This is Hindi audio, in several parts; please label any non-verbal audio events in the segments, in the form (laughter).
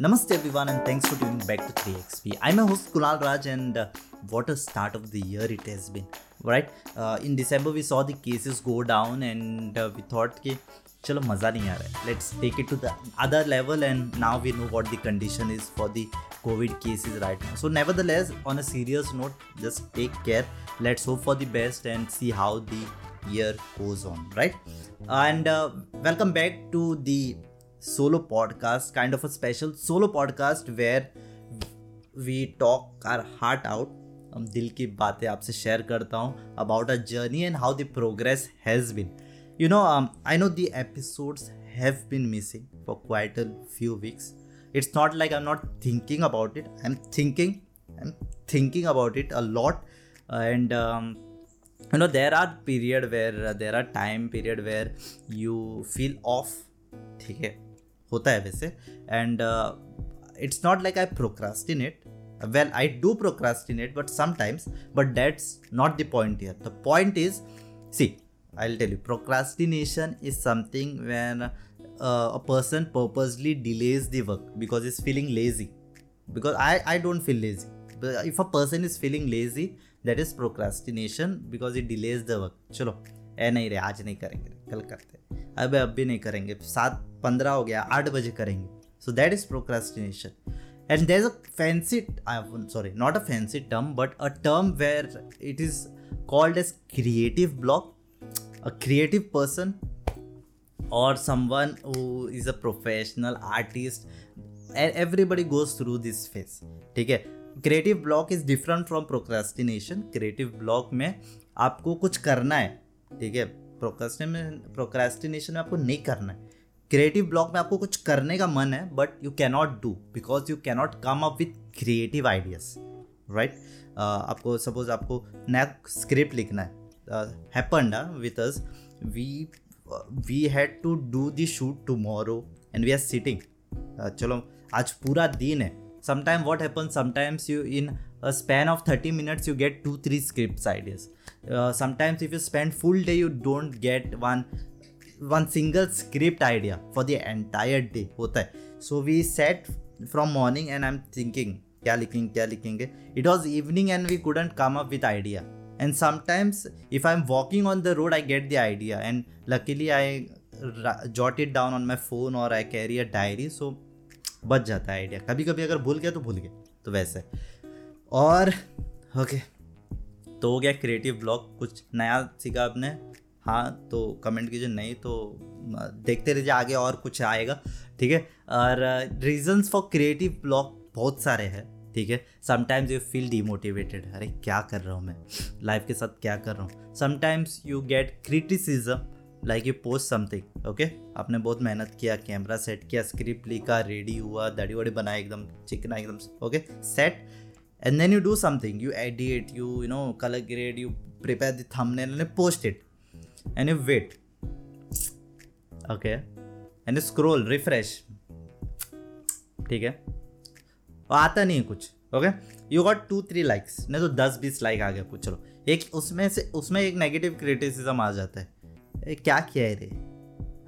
Namaste everyone and thanks for tuning back to 3XP. I'm your host Kunal Raj and uh, what a start of the year it has been. Right? Uh, in December we saw the cases go down and uh, we thought कि चलो मज़ा नहीं आ रहा है let's take it to the other level and now we know what the condition is for the covid cases right now so nevertheless on a serious note just take care let's hope for the best and see how the year goes on right and uh, welcome back to the solo podcast, kind of a special solo podcast where we talk our heart out. हम दिल की बातें आपसे शेयर करता हूँ about a journey and how the progress has been you know I know the episodes have been missing for quite a few weeks it's not like I am not thinking about it I am thinking I am thinking about it a lot and you know there are period where there are time period where you feel off ठीक है? होता है वैसे। And it's not like I procrastinate well I do procrastinate but sometimes but that's not the point here the point is see I tell you procrastination is something when a person purposely delays the work because is feeling lazy because I I don't feel lazy if a person is feeling lazy that is procrastination because it delays the work चलो ए नहीं रे आज नहीं करेंगे, कल करते अब अब भी नहीं करेंगे। सात पंद्रह हो गया, आठ बजे करेंगे। So that is procrastination and there is a fancy sorry not a fancy term but a term where it is called as creative block a creative person और someone is a professional artist everybody goes through this phase ठीक है? Creative block is different from procrastination creative block में आपको कुछ करना है। ठीक है? प्रोक्रेस्टिनेशन में आपको नहीं करना है। क्रिएटिव ब्लॉक में आपको कुछ करने का मन है but you cannot do because you cannot come up with creative ideas right आपको सपोज़ आपको नया स्क्रिप्ट लिखना है। Happen with us we we had to do the shoot tomorrow and we are sitting चलो, आज पूरा दिन है। Sometime what happen sometimes you in a span of 30 minutes, you get two, three scripts, ideas. Sometimes if you spend full day, you don't get one one single script idea for the entire day होता है। So we sat from morning and I am thinking क्या लिखेंगे क्या लिखेंगे? It was evening and we couldn't come up with idea and sometimes if I am walking on the road I get the idea and luckily I jot it down on my phone और आई कैरी अ डायरी सो बच जाता है आइडिया कभी कभी अगर भूल गया तो भूल गया तो वैसे और ओके okay, तो हो गया क्रिएटिव ब्लॉग कुछ नया सीखा आपने? हाँ तो कमेंट कीजिए, नहीं तो देखते रहिए, आगे और कुछ आएगा, ठीक है? और रीजंस फॉर क्रिएटिव ब्लॉग बहुत सारे हैं, ठीक है? समटाइम्स यू फील डिमोटिवेटेड अरे क्या कर रहा हूँ मैं? लाइफ के साथ क्या कर रहा हूँ? Sometimes you get criticism like you post something okay आपने बहुत मेहनत किया कैमरा सेट किया स्क्रिप्ट लिखा रेडी हुआ दाढ़ी वाड़ी बनाया एकदम, चिकना एकदम okay set and then you do something you edit you you know color grade you prepare and you post it. And you wait. Okay. And you scroll refresh. ठीक है? आता नहीं है कुछ okay you got two three likes नहीं तो दस बीस लाइक आ गया कुछ चलो एक उसमें से उसमें एक नेगेटिव क्रिटिसिज्म आ जाता है। ए, क्या किया है रे?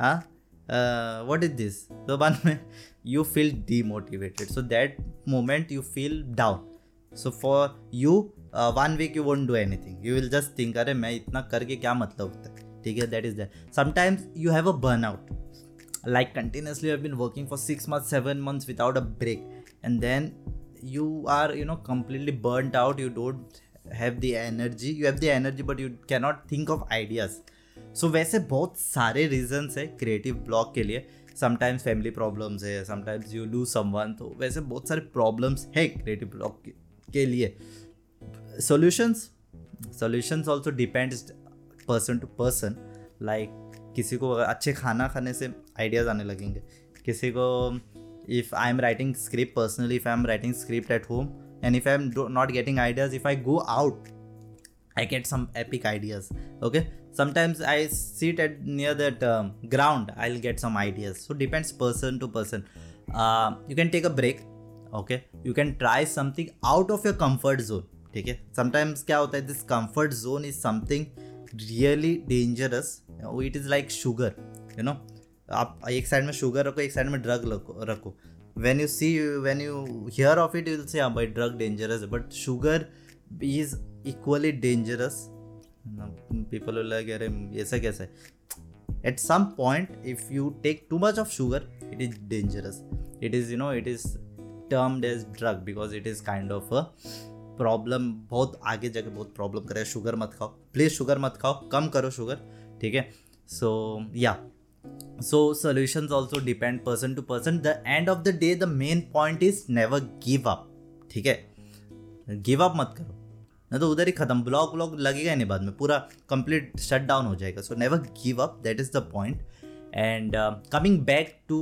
हाँ? वॉट इज़ दिस तो बाद में you feel demotivated so that moment you feel down so for you one week you won't do anything you will just think अरे मैं इतना करके क्या मतलब होता है? ठीक है that is that sometimes you have a burnout like continuously i've been working for six months seven months without a break and then you are you know completely burnt out you don't have the energy you have the energy but you cannot think of ideas so वैसे बहुत सारे रीजंस है क्रिएटिव ब्लॉक के लिए समटाइम्स फैमिली प्रॉब्लम्स है समटाइम्स यू लूज समवन तो वैसे बहुत सारे प्रॉब्लम्स है क्रिएटिव ब्लॉक के के लिए solutions solutions also depends person to person like किसी को अच्छे खाना खाने से आइडियाज़ आने लगेंगे किसी को if I am writing script personally if I am writing script at home and if I am not getting ideas if I go out some epic ideas. Okay, sometimes I sit at near that um, ground. I'll get some ideas. So depends person to person. Uh, you can take a break. Okay you can try something out of your comfort zone ठीक है समटाइम्स क्या होता है this comfort zone is something really dangerous it is like sugar you know आप एक साइड में शुगर रखो एक साइड में ड्रग रखो when you see when you hear of it you'll say oh, by drug dangerous but sugar is equally dangerous people will like ऐसा कैसे at some point if you take too much of sugar it is dangerous it is you know it is termed as drug because it is kind of a problem, बहुत आगे जाके बहुत प्रॉब्लम करे, शुगर मत खाओ। प्लीज़ शुगर मत खाओ, कम करो शुगर, ठीक है? सो या so, solutions also depend person to person. The end of the day, the main point is never give up, ठीक है? गिव अप मत करो। ना तो उधर ही खत्म ब्लॉक व्लॉक लगेगा नहीं बाद में, पूरा कंप्लीट शट डाउन हो जाएगा। So never give up that is the point and coming back to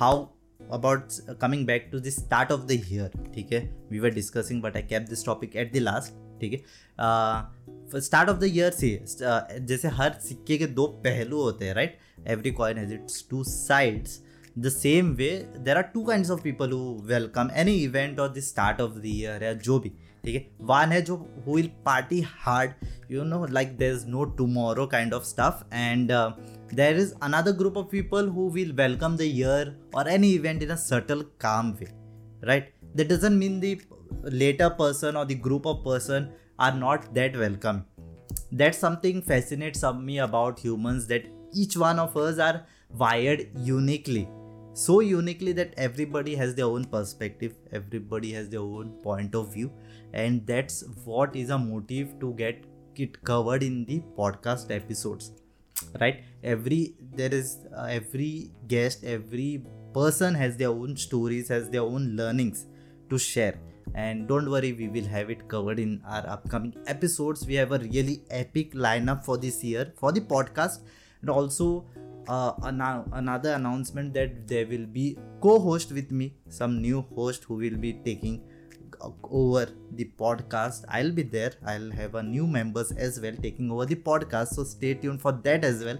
how about coming back to this start of the year ठीक है? We were discussing but I cap this topic at the last ठीक है? स्टार्ट ऑफ़ द ईयर से जैसे हर सिक्के के दो पहलू होते हैं right every coin has its two sides the same way there are two kind of people who welcome any event और the start of the year है जो भी, ठीक है? वन है जो who will party hard you know like there's no tomorrow kind of stuff. And uh, there is another group of people who will welcome the year or any event in a subtle calm way right? That doesn't mean the later person or the group of person are not that welcome. That's something fascinates me about humans that each one of us are wired uniquely so uniquely that everybody has their own perspective everybody has their own point of view. And that's what is a motive to get it covered in the podcast episodes right? Every there is uh, every guest every person has their own stories has their own learnings to share. And don't worry we will have it covered in our upcoming episodes. We have a really epic lineup for this year for the podcast. And also uh, an- another announcement that there will be co-host with me some new host who will be taking over the podcast i'll be there i'll have a new members as well taking over the podcast so stay tuned for that as well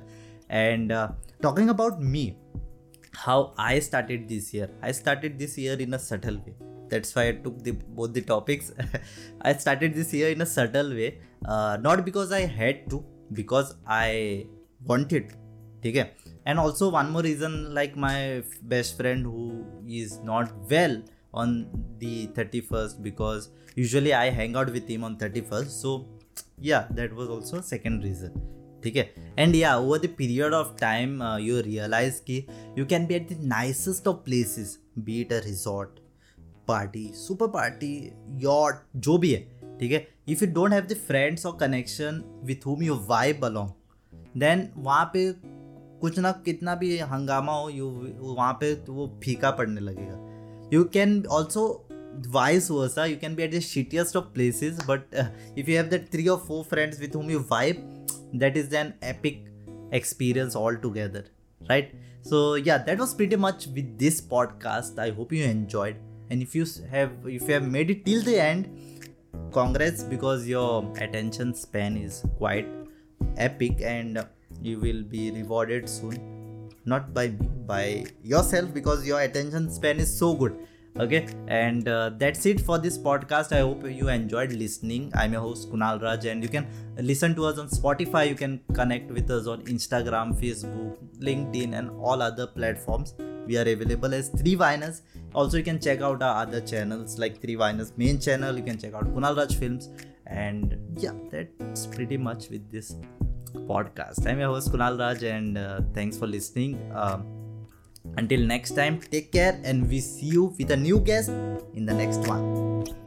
and uh, talking about me how i started this year i started this year in a subtle way that's why i took the both the topics (laughs) i started this year in a subtle way uh, not because i had to because i wanted ठीक है and also one more reason like my best friend who is not well On the 31st because usually I hang out with him on 31st. So yeah, that was also a second reason. ठीक है एंड या over the period of time you realise कि you can be at the nicest of places be it a resort party super party yacht जो भी है ठीक है if you don't have the friends और connection with whom you vibe along then वहाँ पे कुछ ना कितना भी हंगामा हो यू वहाँ पे तो वो फीका पड़ने लगेगा you can also vice versa. You can be at the shittiest of places but uh, if you have that three or four friends with whom you vibe that is an epic experience altogether right? So yeah that was pretty much with this podcast. I hope you enjoyed. And if you have if you have made it till the end congrats because your attention span is quite epic and you will be rewarded soon not by me by yourself because your attention span is so good. Okay? And uh, that's it for this podcast. I hope you enjoyed listening. I'm your host kunal raj and you can listen to us on spotify. You can connect with us on instagram facebook linkedin and all other platforms. We are available as three viners. Also you can check out our other channels like three viners main channel. You can check out kunal raj films. And yeah that's pretty much with this podcast. I'm your host Kunal Raj, and uh, thanks for listening. Um, until next time, take care, and we see you with a new guest in the next one.